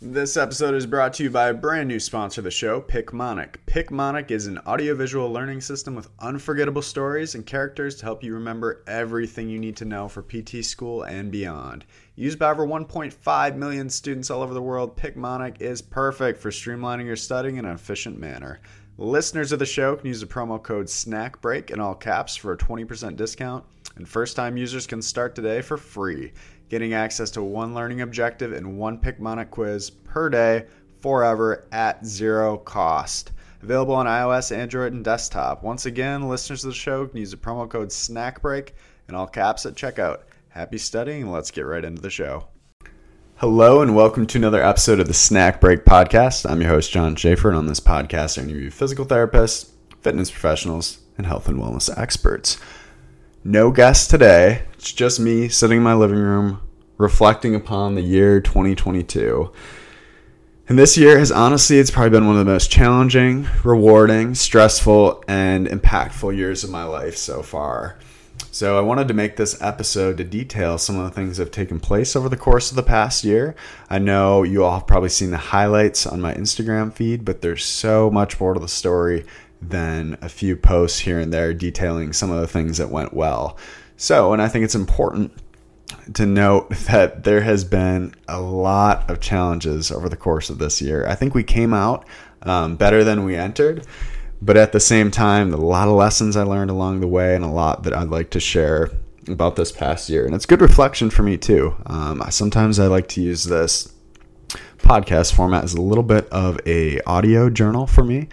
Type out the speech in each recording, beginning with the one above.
This episode is brought to you by a brand new sponsor of the show, Picmonic. Picmonic is an audiovisual learning system with unforgettable stories and characters to help you remember everything you need to know for PT school and beyond. Used by over 1.5 million students all over the world, Picmonic is perfect for streamlining your studying in an efficient manner. Listeners of the show can use the promo code SNACKBREAK in all caps for a 20% discount, and first time users can start today for free getting access to one learning objective and one Picmonic quiz per day forever at zero cost. Available on iOS, Android, and desktop. Once again, listeners of the show can use the promo code SNACKBREAK in all caps at checkout. Happy studying, let's get right into the show. Hello, and welcome to another episode of the Snack Break Podcast. I'm your host, John Schaefer, and on this podcast, I interview physical therapists, fitness professionals, and health and wellness experts. No guests today. It's just me sitting in my living room reflecting upon the year 2022. And this year has honestly, it's probably been one of the most challenging, rewarding, stressful, and impactful years of my life so far. So, I wanted to make this episode to detail some of the things that have taken place over the course of the past year. I know you all have probably seen the highlights on my Instagram feed, but there's so much more to the story than a few posts here and there detailing some of the things that went well. So, and I think it's important to note that there has been a lot of challenges over the course of this year. I think we came out um, better than we entered, but at the same time, a lot of lessons I learned along the way and a lot that I'd like to share about this past year. And it's good reflection for me too. Um, sometimes I like to use this podcast format as a little bit of a audio journal for me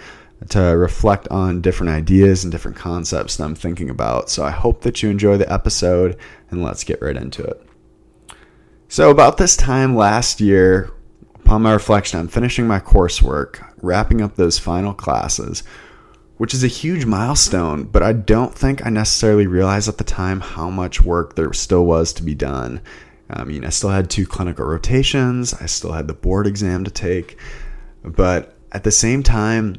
to reflect on different ideas and different concepts that I'm thinking about. So I hope that you enjoy the episode and let's get right into it. So, about this time last year, upon my reflection, I'm finishing my coursework, wrapping up those final classes, which is a huge milestone, but I don't think I necessarily realized at the time how much work there still was to be done. I mean, I still had two clinical rotations, I still had the board exam to take, but at the same time,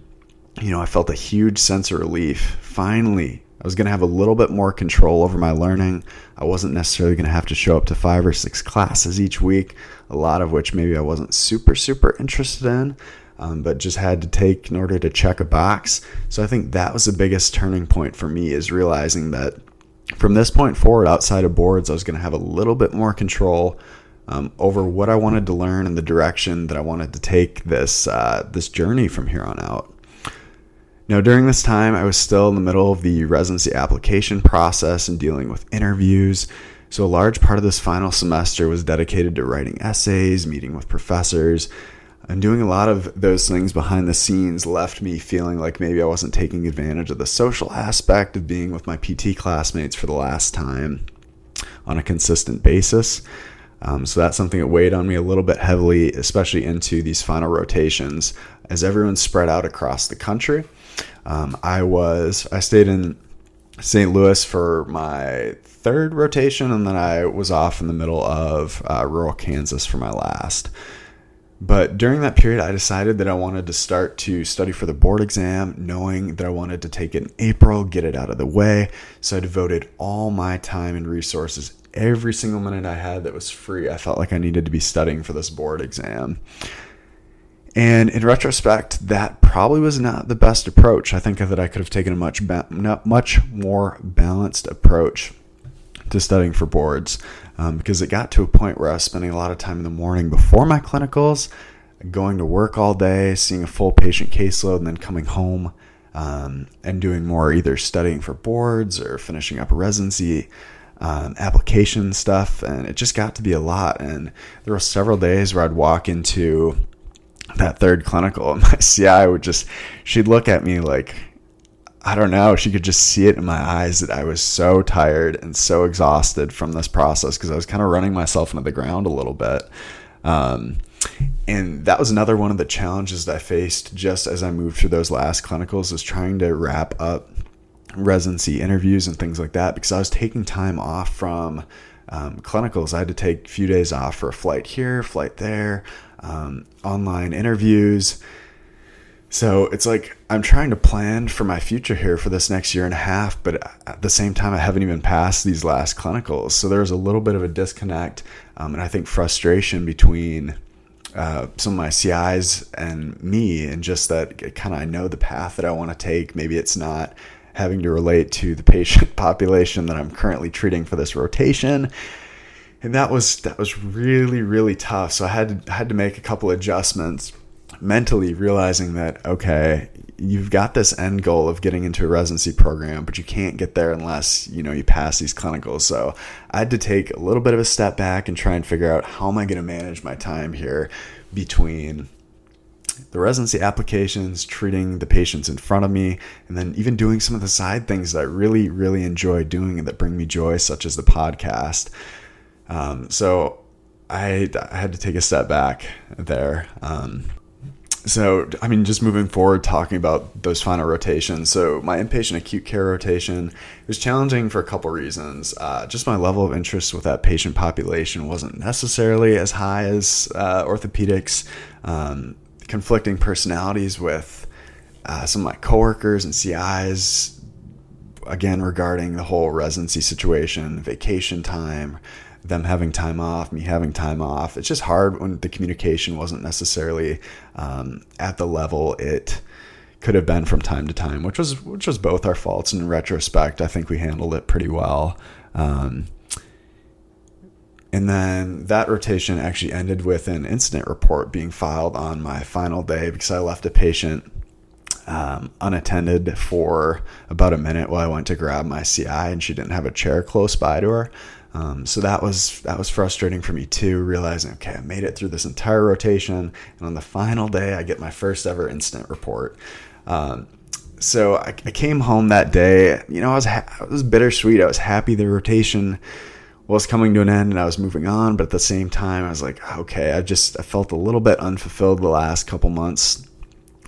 you know, I felt a huge sense of relief. Finally, I was going to have a little bit more control over my learning. I wasn't necessarily going to have to show up to five or six classes each week, a lot of which maybe I wasn't super, super interested in, um, but just had to take in order to check a box. So I think that was the biggest turning point for me is realizing that from this point forward, outside of boards, I was going to have a little bit more control um, over what I wanted to learn and the direction that I wanted to take this uh, this journey from here on out. Now, during this time, I was still in the middle of the residency application process and dealing with interviews. So, a large part of this final semester was dedicated to writing essays, meeting with professors, and doing a lot of those things behind the scenes left me feeling like maybe I wasn't taking advantage of the social aspect of being with my PT classmates for the last time on a consistent basis. Um, so that's something that weighed on me a little bit heavily, especially into these final rotations as everyone's spread out across the country. Um, I was I stayed in St. Louis for my third rotation, and then I was off in the middle of uh, rural Kansas for my last. But during that period, I decided that I wanted to start to study for the board exam, knowing that I wanted to take it in April, get it out of the way. So I devoted all my time and resources, every single minute I had that was free. I felt like I needed to be studying for this board exam. And in retrospect, that probably was not the best approach. I think that I could have taken a much ba- much more balanced approach to studying for boards um, because it got to a point where I was spending a lot of time in the morning before my clinicals, going to work all day, seeing a full patient caseload, and then coming home um, and doing more either studying for boards or finishing up residency um, application stuff. And it just got to be a lot. And there were several days where I'd walk into that third clinical my CI would just she'd look at me like I don't know, she could just see it in my eyes that I was so tired and so exhausted from this process because I was kind of running myself into the ground a little bit. Um, and that was another one of the challenges that I faced just as I moved through those last clinicals was trying to wrap up residency interviews and things like that because I was taking time off from um, clinicals. I had to take a few days off for a flight here, flight there um, online interviews. So it's like I'm trying to plan for my future here for this next year and a half, but at the same time, I haven't even passed these last clinicals. So there's a little bit of a disconnect, um, and I think frustration between uh, some of my CIs and me, and just that kind of I know the path that I want to take. Maybe it's not having to relate to the patient population that I'm currently treating for this rotation. And that was that was really really tough. So I had to, had to make a couple adjustments mentally, realizing that okay, you've got this end goal of getting into a residency program, but you can't get there unless you know you pass these clinicals. So I had to take a little bit of a step back and try and figure out how am I going to manage my time here between the residency applications, treating the patients in front of me, and then even doing some of the side things that I really, really enjoy doing and that bring me joy, such as the podcast. Um, so I, I, had to take a step back there. Um, so, I mean, just moving forward, talking about those final rotations. So, my inpatient acute care rotation was challenging for a couple reasons. Uh, just my level of interest with that patient population wasn't necessarily as high as uh, orthopedics. Um, conflicting personalities with uh, some of my coworkers and CIs, again, regarding the whole residency situation, vacation time, them having time off, me having time off. It's just hard when the communication wasn't necessarily um, at the level it could have been from time to time, which was which was both our faults. In retrospect, I think we handled it pretty well. Um, and then that rotation actually ended with an incident report being filed on my final day because I left a patient um, unattended for about a minute while I went to grab my CI, and she didn't have a chair close by to her. Um, so that was that was frustrating for me too, realizing okay, I made it through this entire rotation, and on the final day, I get my first ever incident report. Um, so I, I, came home that day. You know, I was ha- it was bittersweet. I was happy the rotation was coming to an end and I was moving on, but at the same time, I was like, okay, I just I felt a little bit unfulfilled the last couple months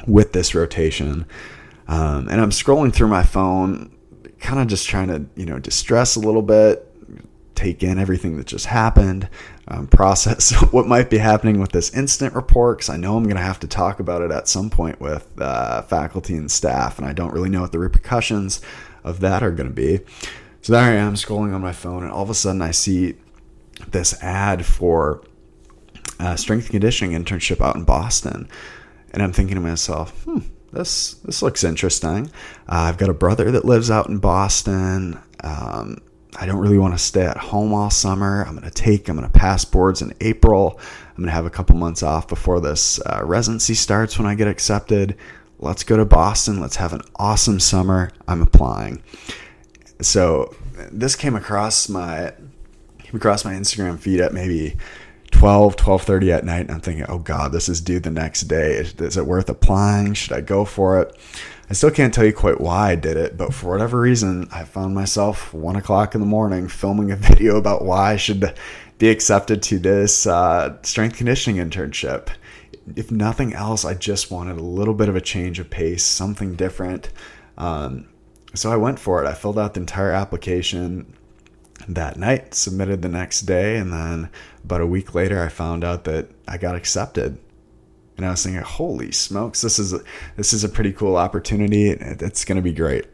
with this rotation, um, and I'm scrolling through my phone, kind of just trying to you know distress a little bit, take in everything that just happened, um, process what might be happening with this incident report because I know I'm going to have to talk about it at some point with uh, faculty and staff, and I don't really know what the repercussions of that are going to be. So there I am scrolling on my phone, and all of a sudden I see this ad for a strength and conditioning internship out in Boston, and I'm thinking to myself, hmm, this this looks interesting. Uh, I've got a brother that lives out in Boston. Um, I don't really want to stay at home all summer. I'm going to take, I'm going to pass boards in April. I'm going to have a couple months off before this uh, residency starts when I get accepted. Let's go to Boston. Let's have an awesome summer. I'm applying so this came across my came across my Instagram feed at maybe 12 12:30 at night and I'm thinking oh god this is due the next day is, is, it worth applying should I go for it I still can't tell you quite why I did it but for whatever reason I found myself one o'clock in the morning filming a video about why I should be accepted to this uh, strength conditioning internship if nothing else I just wanted a little bit of a change of pace something different um, so I went for it. I filled out the entire application that night, submitted the next day, and then about a week later, I found out that I got accepted. And I was thinking, "Holy smokes! This is a, this is a pretty cool opportunity. It's going to be great."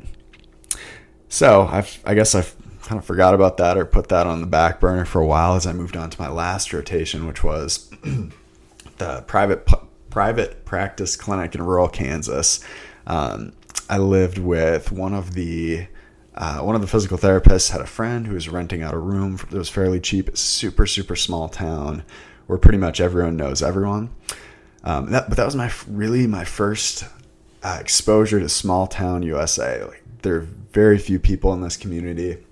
So I've, I guess I kind of forgot about that or put that on the back burner for a while as I moved on to my last rotation, which was the private private practice clinic in rural Kansas. Um, I lived with one of the uh, one of the physical therapists had a friend who was renting out a room that was fairly cheap. Super super small town where pretty much everyone knows everyone. Um, that, but that was my really my first uh, exposure to small town USA. Like there are very few people in this community.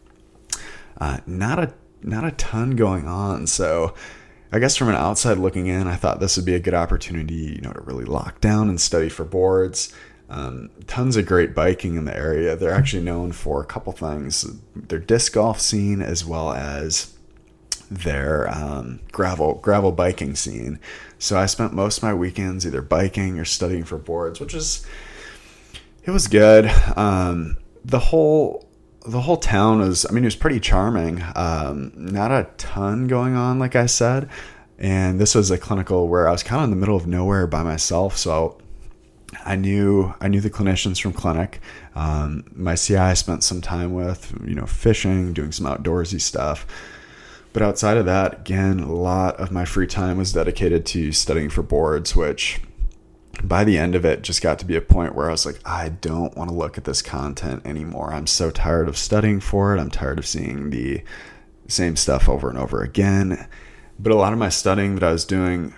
Uh, not a not a ton going on. So I guess from an outside looking in, I thought this would be a good opportunity, you know, to really lock down and study for boards. Um, tons of great biking in the area. They're actually known for a couple things: their disc golf scene, as well as their um, gravel gravel biking scene. So I spent most of my weekends either biking or studying for boards, which is it was good. Um, the whole the whole town was I mean it was pretty charming. Um, not a ton going on, like I said. And this was a clinical where I was kind of in the middle of nowhere by myself, so I knew I knew the clinicians from clinic. Um, my CI spent some time with, you know, fishing, doing some outdoorsy stuff. But outside of that, again, a lot of my free time was dedicated to studying for boards, which by the end of it just got to be a point where I was like, I don't want to look at this content anymore. I'm so tired of studying for it. I'm tired of seeing the same stuff over and over again. But a lot of my studying that I was doing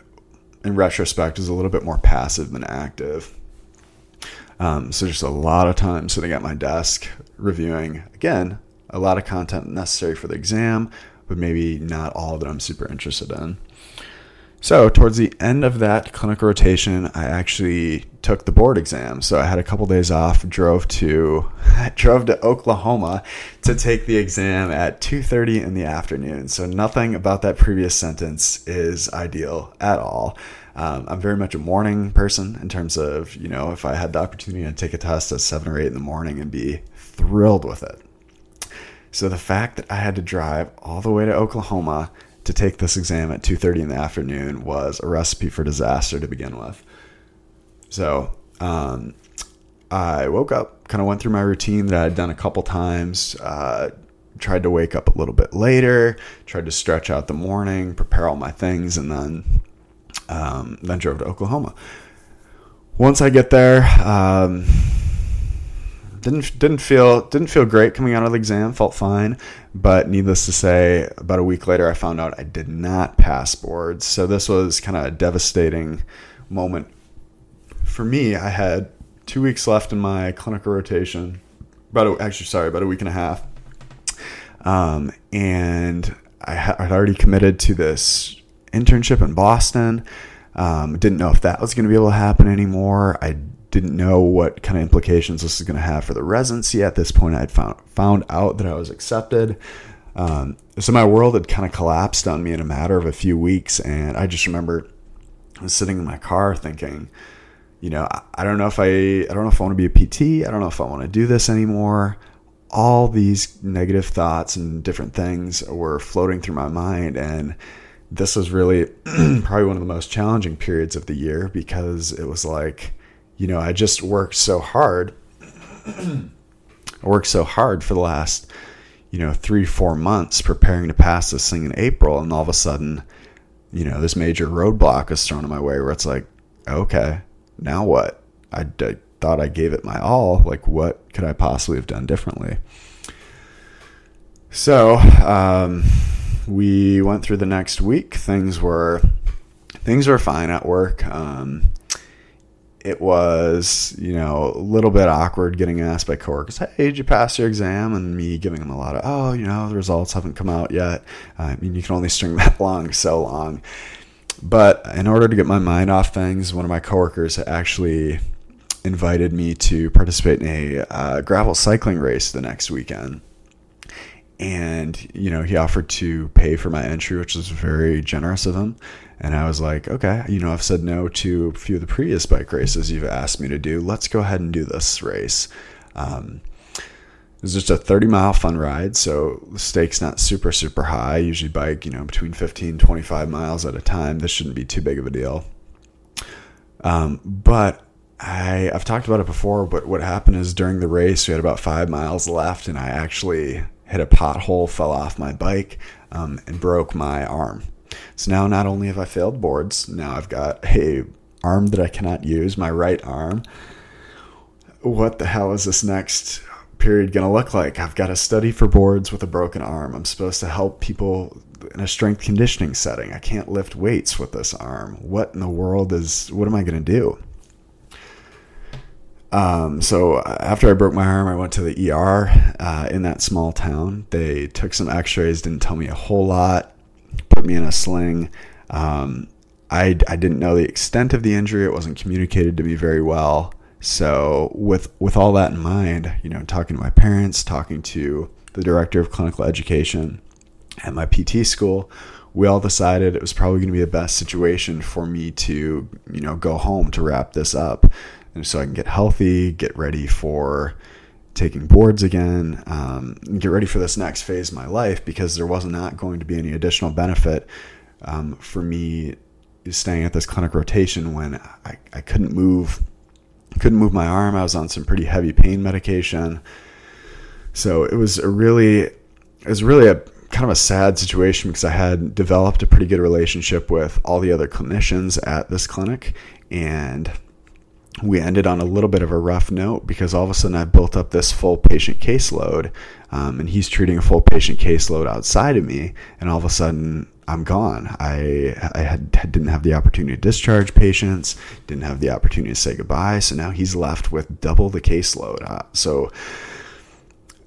in retrospect is a little bit more passive than active. Um, so just a lot of time sitting at my desk reviewing, again, a lot of content necessary for the exam, but maybe not all that I'm super interested in. So, towards the end of that clinical rotation, I actually took the board exam. So, I had a couple days off, drove to drove to Oklahoma to take the exam at 2:30 in the afternoon. So, nothing about that previous sentence is ideal at all. Um, I'm very much a morning person in terms of, you know, if I had the opportunity to take a test at 7 or 8 in the morning and be thrilled with it. So the fact that I had to drive all the way to Oklahoma to take this exam at 2:30 in the afternoon was a recipe for disaster to begin with. So um, I woke up, kind of went through my routine that I had done a couple times. Uh, tried to wake up a little bit later, tried to stretch out the morning, prepare all my things, and then um, then drove to Oklahoma. Once I get there, um, didn't didn't feel didn't feel great coming out of the exam. Felt fine, but needless to say, about a week later, I found out I did not pass boards. So this was kind of a devastating moment for me. I had two weeks left in my clinical rotation. About a, actually, sorry, about a week and a half. Um, and I had already committed to this internship in Boston. Um, didn't know if that was going to be able to happen anymore. I didn't know what kind of implications this is going to have for the residency. At this point, I had found found out that I was accepted. Um, so my world had kind of collapsed on me in a matter of a few weeks, and I just remember I was sitting in my car thinking, you know, I, I don't know if I I don't know if I want to be a PT. I don't know if I want to do this anymore. All these negative thoughts and different things were floating through my mind, and this was really probably one of the most challenging periods of the year because it was like you know, I just worked so hard. I worked so hard for the last, you know, three, four months preparing to pass this thing in April. And all of a sudden, you know, this major roadblock is thrown in my way where it's like, okay, now what? I, I thought I gave it my all. Like, what could I possibly have done differently? So, um, we went through the next week. Things were things were fine at work. Um, it was, you know, a little bit awkward getting asked by coworkers, hey, did you pass your exam? And me giving them a lot of, oh, you know, the results haven't come out yet. I mean, you can only string that long so long. But in order to get my mind off things, one of my coworkers actually invited me to participate in a uh, gravel cycling race the next weekend. And, you know, he offered to pay for my entry, which was very generous of him. And I was like, okay, you know, I've said no to a few of the previous bike races you've asked me to do. Let's go ahead and do this race. Um, it was just a 30 mile fun ride, so the stakes not super, super high. I usually bike, you know, between 15 25 miles at a time. This shouldn't be too big of a deal. Um, but I, I've talked about it before, but what happened is during the race, we had about five miles left, and I actually hit a pothole, fell off my bike, um, and broke my arm. So now not only have I failed boards, now I've got a arm that I cannot use, my right arm. What the hell is this next period going to look like? I've got to study for boards with a broken arm. I'm supposed to help people in a strength conditioning setting. I can't lift weights with this arm. What in the world is what am I going to do? Um, so after I broke my arm, I went to the ER uh, in that small town. They took some X-rays, didn't tell me a whole lot put me in a sling. Um, I, I didn't know the extent of the injury. It wasn't communicated to me very well. So with with all that in mind, you know, talking to my parents, talking to the director of clinical education at my PT school, we all decided it was probably going to be the best situation for me to, you know, go home to wrap this up, and so I can get healthy, get ready for taking boards again, um, get ready for this next phase of my life because there was not going to be any additional benefit um, for me staying at this clinic rotation when I, I couldn't move couldn't move my arm. I was on some pretty heavy pain medication. So it was a really it was really a kind of a sad situation because I had developed a pretty good relationship with all the other clinicians at this clinic, and we ended on a little bit of a rough note because all of a sudden I built up this full patient caseload, um, and he's treating a full patient caseload outside of me, and all of a sudden I'm gone. I I had, didn't have the opportunity to discharge patients, didn't have the opportunity to say goodbye, so now he's left with double the caseload. Uh, so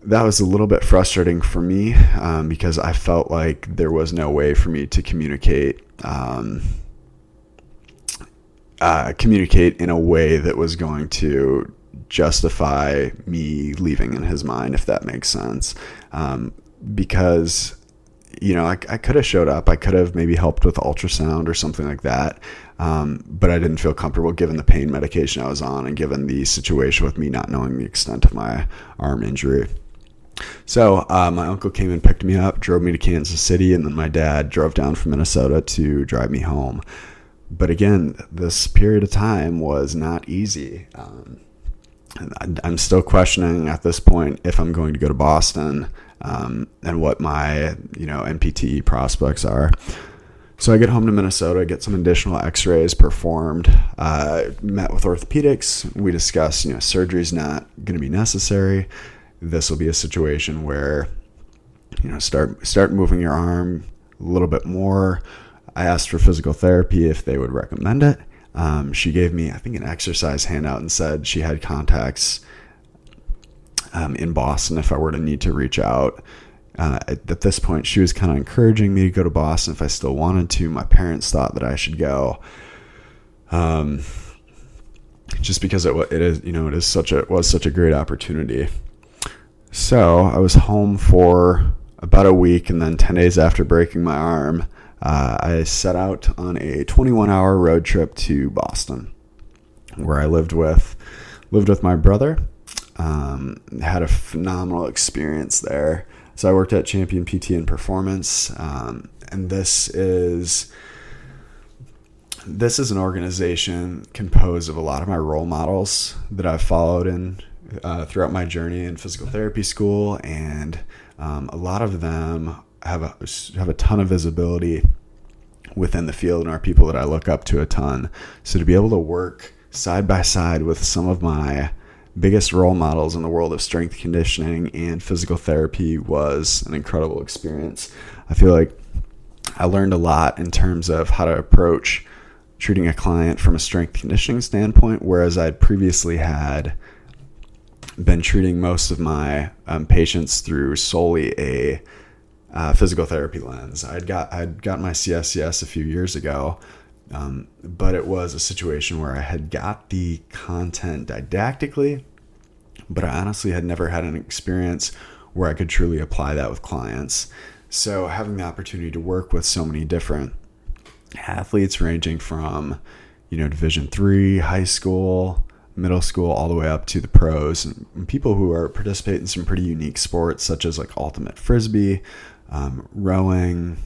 that was a little bit frustrating for me um, because I felt like there was no way for me to communicate. Um, uh, communicate in a way that was going to justify me leaving in his mind, if that makes sense. Um, because, you know, I, I could have showed up, I could have maybe helped with ultrasound or something like that. Um, but I didn't feel comfortable given the pain medication I was on and given the situation with me not knowing the extent of my arm injury. So uh, my uncle came and picked me up, drove me to Kansas City, and then my dad drove down from Minnesota to drive me home but again, this period of time was not easy. Um, I'm still questioning at this point if I'm going to go to Boston um, and what my you know NPT prospects are. So I get home to Minnesota, get some additional X-rays performed. Uh, met with orthopedics. We discuss you know surgery's not going to be necessary. This will be a situation where you know start start moving your arm a little bit more I asked for physical therapy if they would recommend it. Um, she gave me, I think, an exercise handout and said she had contacts um, in Boston if I were to need to reach out. Uh, at, this point, she was kind of encouraging me to go to Boston if I still wanted to. My parents thought that I should go. Um, just because it, it is, you know, it is such a was such a great opportunity. So I was home for about a week, and then ten days after breaking my arm, uh, I set out on a 21 hour road trip to Boston, where I lived with lived with my brother. Um, had a phenomenal experience there. So I worked at Champion PT and Performance, um, and this is this is an organization composed of a lot of my role models that I've followed in uh, throughout my journey in physical therapy school, and um, a lot of them have a have a ton of visibility within the field and are people that I look up to a ton. So to be able to work side by side with some of my biggest role models in the world of strength conditioning and physical therapy was an incredible experience. I feel like I learned a lot in terms of how to approach treating a client from a strength conditioning standpoint, whereas I'd previously had been treating most of my um, patients through solely a uh, physical therapy lens. I'd got I'd got my CSCS a few years ago, um, but it was a situation where I had got the content didactically, but I honestly had never had an experience where I could truly apply that with clients. So having the opportunity to work with so many different athletes, ranging from you know Division three, high school, middle school all the way up to the pros and people who are participate in some pretty unique sports such as like ultimate frisbee um, rowing,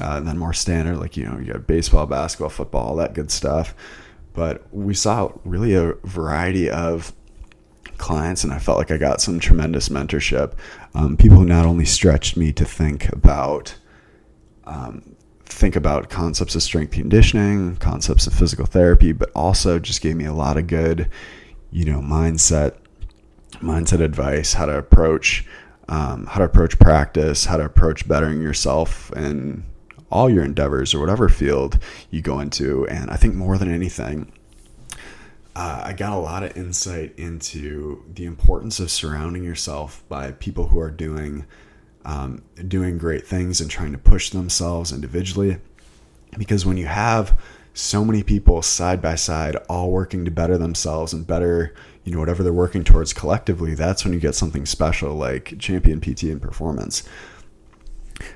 uh, and then more standard, like, you know, you got baseball, basketball, football, all that good stuff. But we saw really a variety of clients, and I felt like I got some tremendous mentorship. Um, people who not only stretched me to think about um, think about concepts of strength conditioning, concepts of physical therapy, but also just gave me a lot of good, you know, mindset mindset advice, how to approach um, how to approach practice, how to approach bettering yourself and all your endeavors or whatever field you go into. And I think more than anything, uh, I got a lot of insight into the importance of surrounding yourself by people who are doing um, doing great things and trying to push themselves individually. Because when you have so many people side by side, all working to better themselves and better you know whatever they're working towards collectively that's when you get something special like Champion PT and Performance.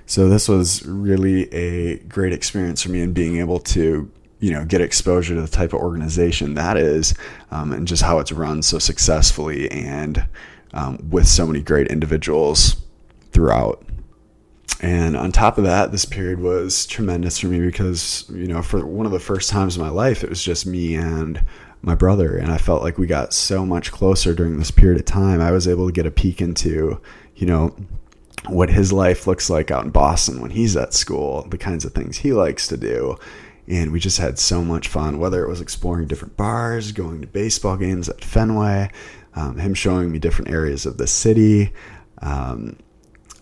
So this was really a great experience for me in being able to you know get exposure to the type of organization that is um, and just how it's run so successfully and um, with so many great individuals throughout. And on top of that this period was tremendous for me because you know for one of the first times in my life it was just me and my brother and I felt like we got so much closer during this period of time. I was able to get a peek into, you know, what his life looks like out in Boston when he's at school, the kinds of things he likes to do. And we just had so much fun, whether it was exploring different bars, going to baseball games at Fenway, um, him showing me different areas of the city. Um,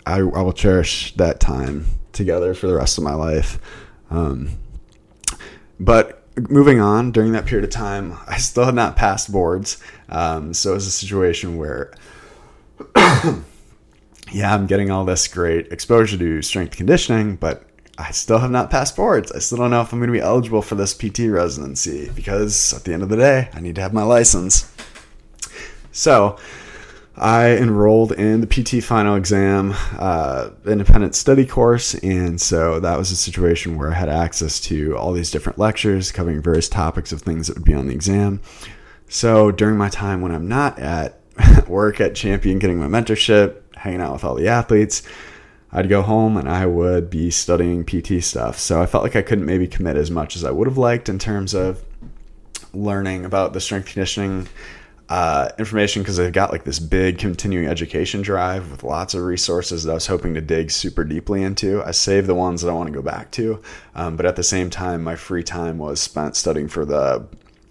I, I, will cherish that time together for the rest of my life. Um, but moving on, during that period of time, I still had not passed boards. Um, so it was a situation where yeah, I'm getting all this great exposure to strength conditioning, but I still have not passed boards. I still don't know if I'm going to be eligible for this PT residency because at the end of the day, I need to have my license. So I enrolled in the PT final exam, uh, independent study course. And so that was a situation where I had access to all these different lectures covering various topics of things that would be on the exam. So during my time when I'm not at work at Champion getting my mentorship, hanging out with all the athletes. I'd go home and I would be studying PT stuff. So I felt like I couldn't maybe commit as much as I would have liked in terms of learning about the strength conditioning uh, information because I've got like this big continuing education drive with lots of resources that I was hoping to dig super deeply into. I saved the ones that I want to go back to, um, but at the same time, my free time was spent studying for the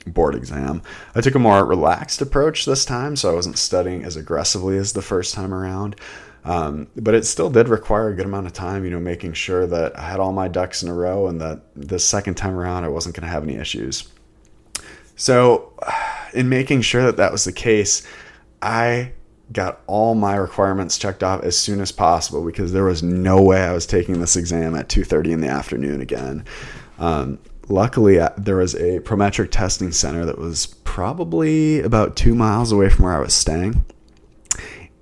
board exam. I took a more relaxed approach this time, so I wasn't studying as aggressively as the first time around. Um, but it still did require a good amount of time, you know, making sure that I had all my ducks in a row and that the second time around I wasn't going to have any issues. So, in making sure that that was the case, I got all my requirements checked off as soon as possible because there was no way I was taking this exam at 2:30 in the afternoon again. Um, luckily uh, there was a Prometric testing center that was probably about two miles away from where I was staying.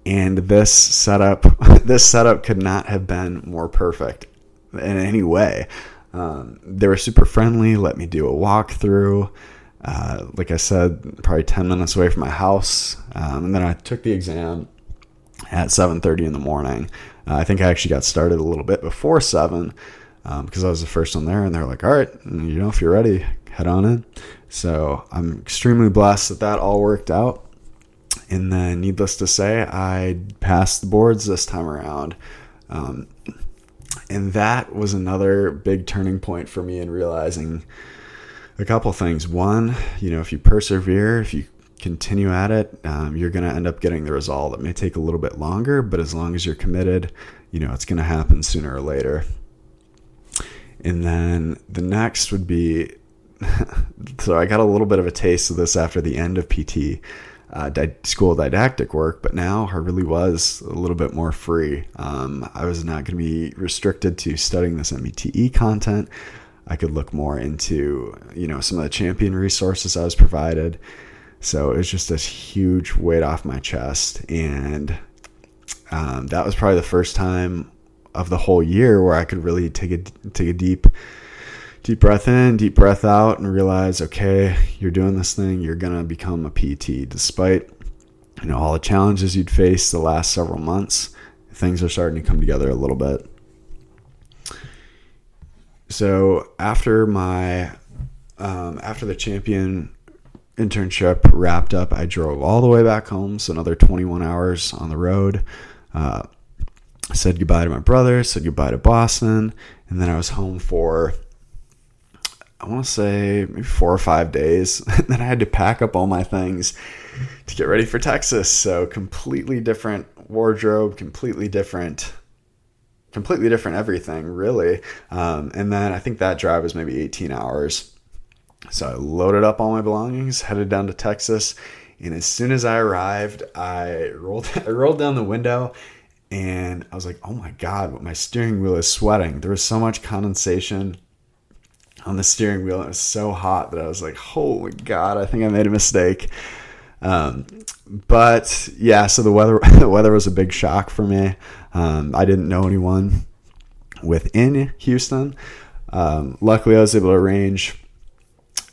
And this setup, this setup could not have been more perfect in any way. Um, they were super friendly. Let me do a walkthrough. Uh, like I said, probably 10 minutes away from my house. Um, and then I took the exam at 7.30 in the morning. Uh, I think I actually got started a little bit before 7 um, because I was the first one there, and they're like, "All right, you know, if you're ready, head on in." So I'm extremely blessed that that all worked out. And then, needless to say, I passed the boards this time around. Um, and that was another big turning point for me in realizing a couple things. One, you know, if you persevere, if you continue at it, um, you're going to end up getting the result. It may take a little bit longer, but as long as you're committed, you know, it's going to happen sooner or later. And then the next would be so I got a little bit of a taste of this after the end of PT uh, di- school didactic work, but now I really was a little bit more free. Um, I was not going to be restricted to studying this NPTE content. I could look more into you know some of the champion resources I was provided. So it was just this huge weight off my chest, and um, that was probably the first time of the whole year where I could really take a take a deep deep breath in, deep breath out, and realize, okay, you're doing this thing. You're gonna become a PT, despite you know all the challenges you'd faced the last several months. Things are starting to come together a little bit. So after my um, after the champion internship wrapped up, I drove all the way back home, so another 21 hours on the road. Uh, said goodbye to my brother, said goodbye to Boston, and then I was home for I want to say maybe four or five days. then I had to pack up all my things to get ready for Texas. So completely different wardrobe, completely different, completely different everything, really. Um, and then I think that drive was maybe 18 hours. So I loaded up all my belongings, headed down to Texas, and as soon as I arrived, I rolled I rolled down the window and I was like, oh my God, my steering wheel is sweating. There was so much condensation on the steering wheel. And it was so hot that I was like, holy God, I think I made a mistake. Um, but yeah, so the weather, the weather was a big shock for me. Um, I didn't know anyone within Houston. Um, luckily, I was able to arrange.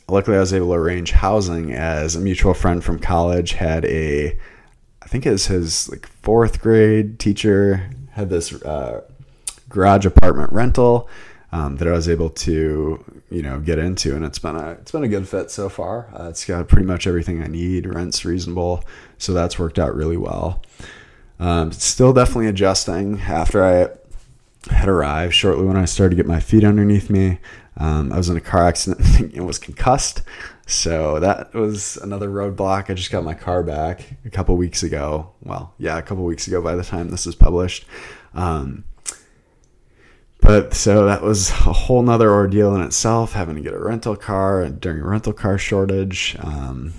Luckily, I was able to arrange housing as a mutual friend from college had a I think it's his like fourth grade teacher had this uh, garage apartment rental um, that I was able to you know get into, and it's been a it's been a good fit so far. Uh, it's got pretty much everything I need. Rent's reasonable, so that's worked out really well. Um, still definitely adjusting after I had arrived shortly when I started to get my feet underneath me. Um, I was in a car accident and was concussed. So that was another roadblock. I just got my car back a couple weeks ago. Well, yeah, a couple weeks ago by the time this is published. Um, but so that was a whole nother ordeal in itself, having to get a rental car during a rental car shortage. Um,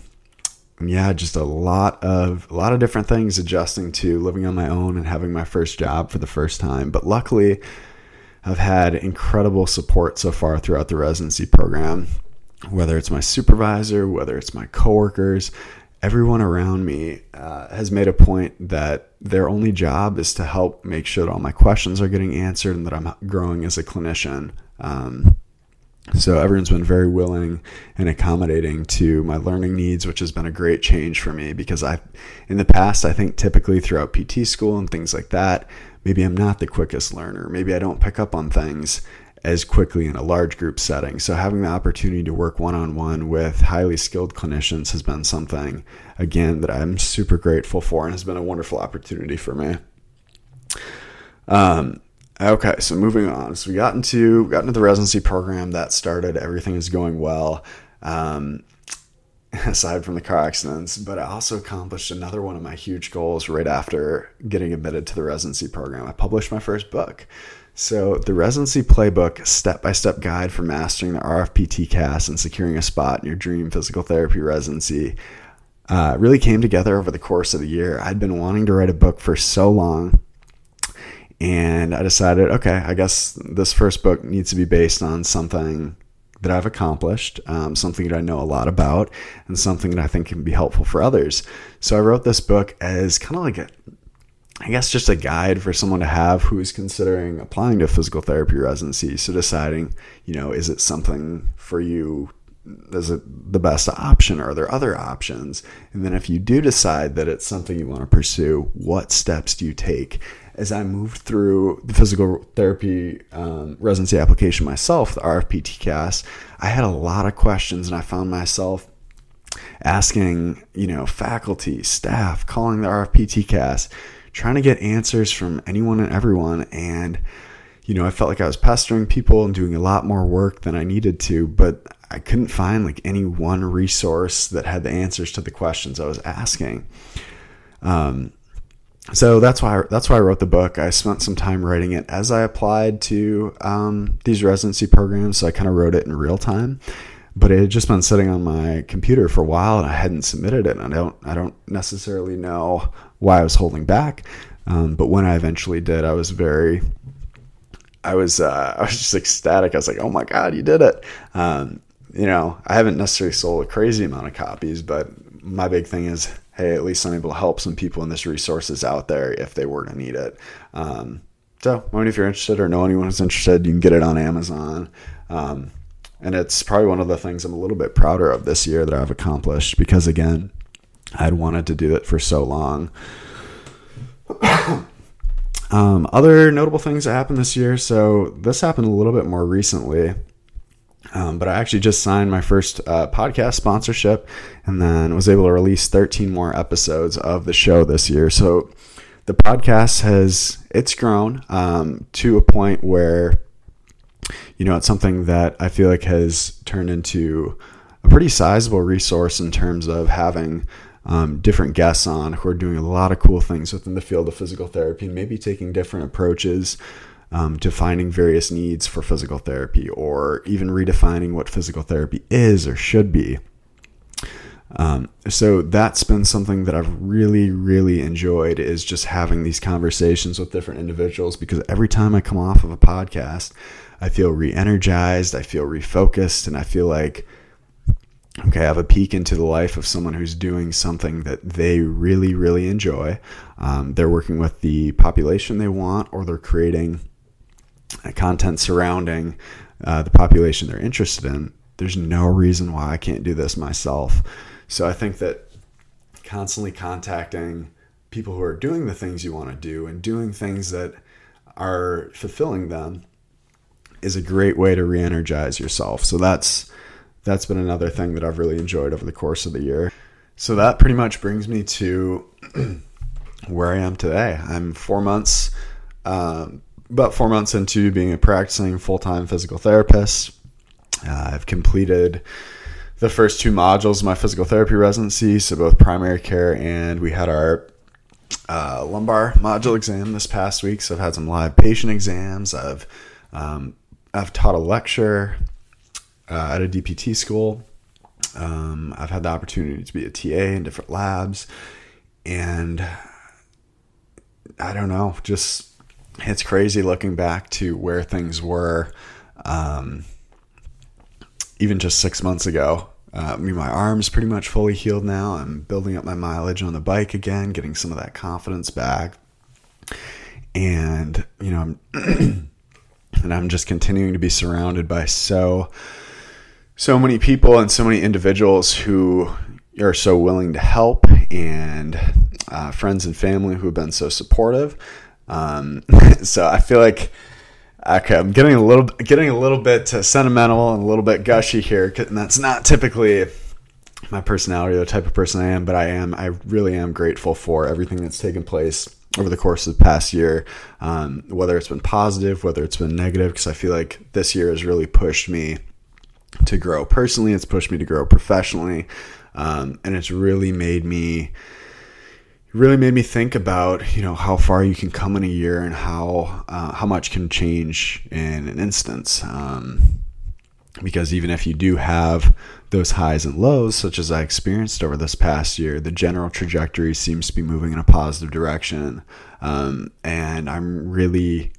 yeah, just a lot of a lot of different things adjusting to living on my own and having my first job for the first time. But luckily, I've had incredible support so far throughout the residency program. Whether it's my supervisor, whether it's my coworkers, everyone around me uh, has made a point that their only job is to help make sure that all my questions are getting answered and that I'm growing as a clinician. Um, so everyone's been very willing and accommodating to my learning needs, which has been a great change for me because I, in the past, I think typically throughout PT school and things like that, maybe I'm not the quickest learner. Maybe I don't pick up on things as quickly in a large group setting. So having the opportunity to work one on one with highly skilled clinicians has been something, again, that I'm super grateful for and has been a wonderful opportunity for me. Um, Okay, so moving on. So we got into got into the residency program that started. Everything is going well, um, aside from the car accidents. But I also accomplished another one of my huge goals right after getting admitted to the residency program. I published my first book. So the residency playbook, step by step guide for mastering the RF-PTCAS and securing a spot in your dream physical therapy residency. Uh, really came together over the course of the year. I'd been wanting to write a book for so long and I decided, okay, I guess this first book needs to be based on something that I've accomplished, um, something that I know a lot about, and something that I think can be helpful for others. So I wrote this book as kind of like a, I guess, just a guide for someone to have who's considering applying to physical therapy residency. So deciding, you know, is it something for you is it the best option or are there other options and then if you do decide that it's something you want to pursue what steps do you take as I moved through the physical therapy um, residency application myself, the RF-PTCAS, I had a lot of questions and I found myself asking, you know, faculty, staff, calling the RF-PTCAS, trying to get answers from anyone and everyone. And, you know, I felt like I was pestering people and doing a lot more work than I needed to, but I couldn't find like any one resource that had the answers to the questions I was asking. Um, so that's why that's why I wrote the book. I spent some time writing it as I applied to um, these residency programs. So I kind of wrote it in real time, but it had just been sitting on my computer for a while, and I hadn't submitted it. And I don't I don't necessarily know why I was holding back, um, but when I eventually did, I was very I was uh, I was just ecstatic. I was like, "Oh my god, you did it!" Um, you know, I haven't necessarily sold a crazy amount of copies, but my big thing is hey, at least I'm able to help some people and this resource is out there if they were to need it. Um, so, I mean, if you're interested or know anyone who's interested, you can get it on Amazon. Um, and it's probably one of the things I'm a little bit prouder of this year that I've accomplished because, again, I'd wanted to do it for so long. um, other notable things that happened this year. So, this happened a little bit more recently. Um, but I actually just signed my first uh, podcast sponsorship and then was able to release 13 more episodes of the show this year. So the podcast has it's grown um, to a point where you know it's something that I feel like has turned into a pretty sizable resource in terms of having um, different guests on who are doing a lot of cool things within the field of physical therapy and maybe taking different approaches um, defining various needs for physical therapy or even redefining what physical therapy is or should be. Um, so that's been something that I've really, really enjoyed is just having these conversations with different individuals because every time I come off of a podcast, I feel re energized, I feel refocused, and I feel like, okay, I have a peek into the life of someone who's doing something that they really, really enjoy. Um, they're working with the population they want, or they're creating content surrounding uh, the population they're interested in, there's no reason why I can't do this myself. So I think that constantly contacting people who are doing the things you want to do and doing things that are fulfilling them is a great way to re-energize yourself. So that's that's been another thing that I've really enjoyed over the course of the year. So that pretty much brings me to where I am today. I'm four months, um, about four months into being a practicing full time physical therapist. Uh, I've completed the first two modules of my physical therapy residency, so both primary care and we had our uh, lumbar module exam this past week. So I've had some live patient exams. I've um, I've taught a lecture uh, at a DPT school. Um, I've had the opportunity to be a TA in different labs, and I don't know, just it's crazy looking back to where things were, um, even just six months ago. Uh, I mean, my arm's pretty much fully healed now. I'm building up my mileage on the bike again, getting some of that confidence back, and you know, I'm and I'm just continuing to be surrounded by so so many people and so many individuals who are so willing to help and uh, friends and family who have been so supportive. Um, so I feel like okay, I'm getting a little getting a little bit uh, sentimental and a little bit gushy here, and that's not typically my personality or the type of person I am. But I am I really am grateful for everything that's taken place over the course of the past year, um, whether it's been positive, whether it's been negative, because I feel like this year has really pushed me to grow personally. It's pushed me to grow professionally, um, and it's really made me really made me think about you know how far you can come in a year and how uh, how much can change in an instance. Um, because even if you do have those highs and lows, such as I experienced over this past year, the general trajectory seems to be moving in a positive direction. Um, and I'm really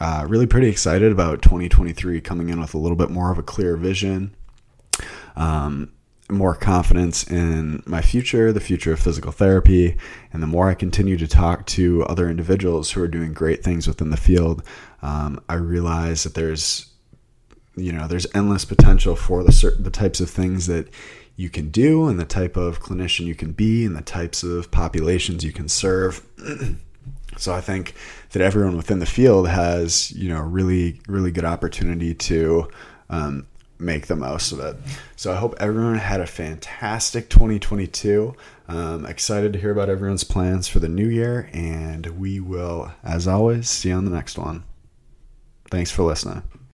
uh, really pretty excited about 2023 coming in with a little bit more of a clear vision, um, more confidence in my future, the future of physical therapy. And the more I continue to talk to other individuals who are doing great things within the field, um, I realize that there's you know there's endless potential for the certain the types of things that you can do and the type of clinician you can be and the types of populations you can serve So I think that everyone within the field has, you know, really, really good opportunity to um, make the most of it. So I hope everyone had a fantastic 2022. Um, excited to hear about everyone's plans for the new year, and we will, as always, see you on the next one. Thanks for listening.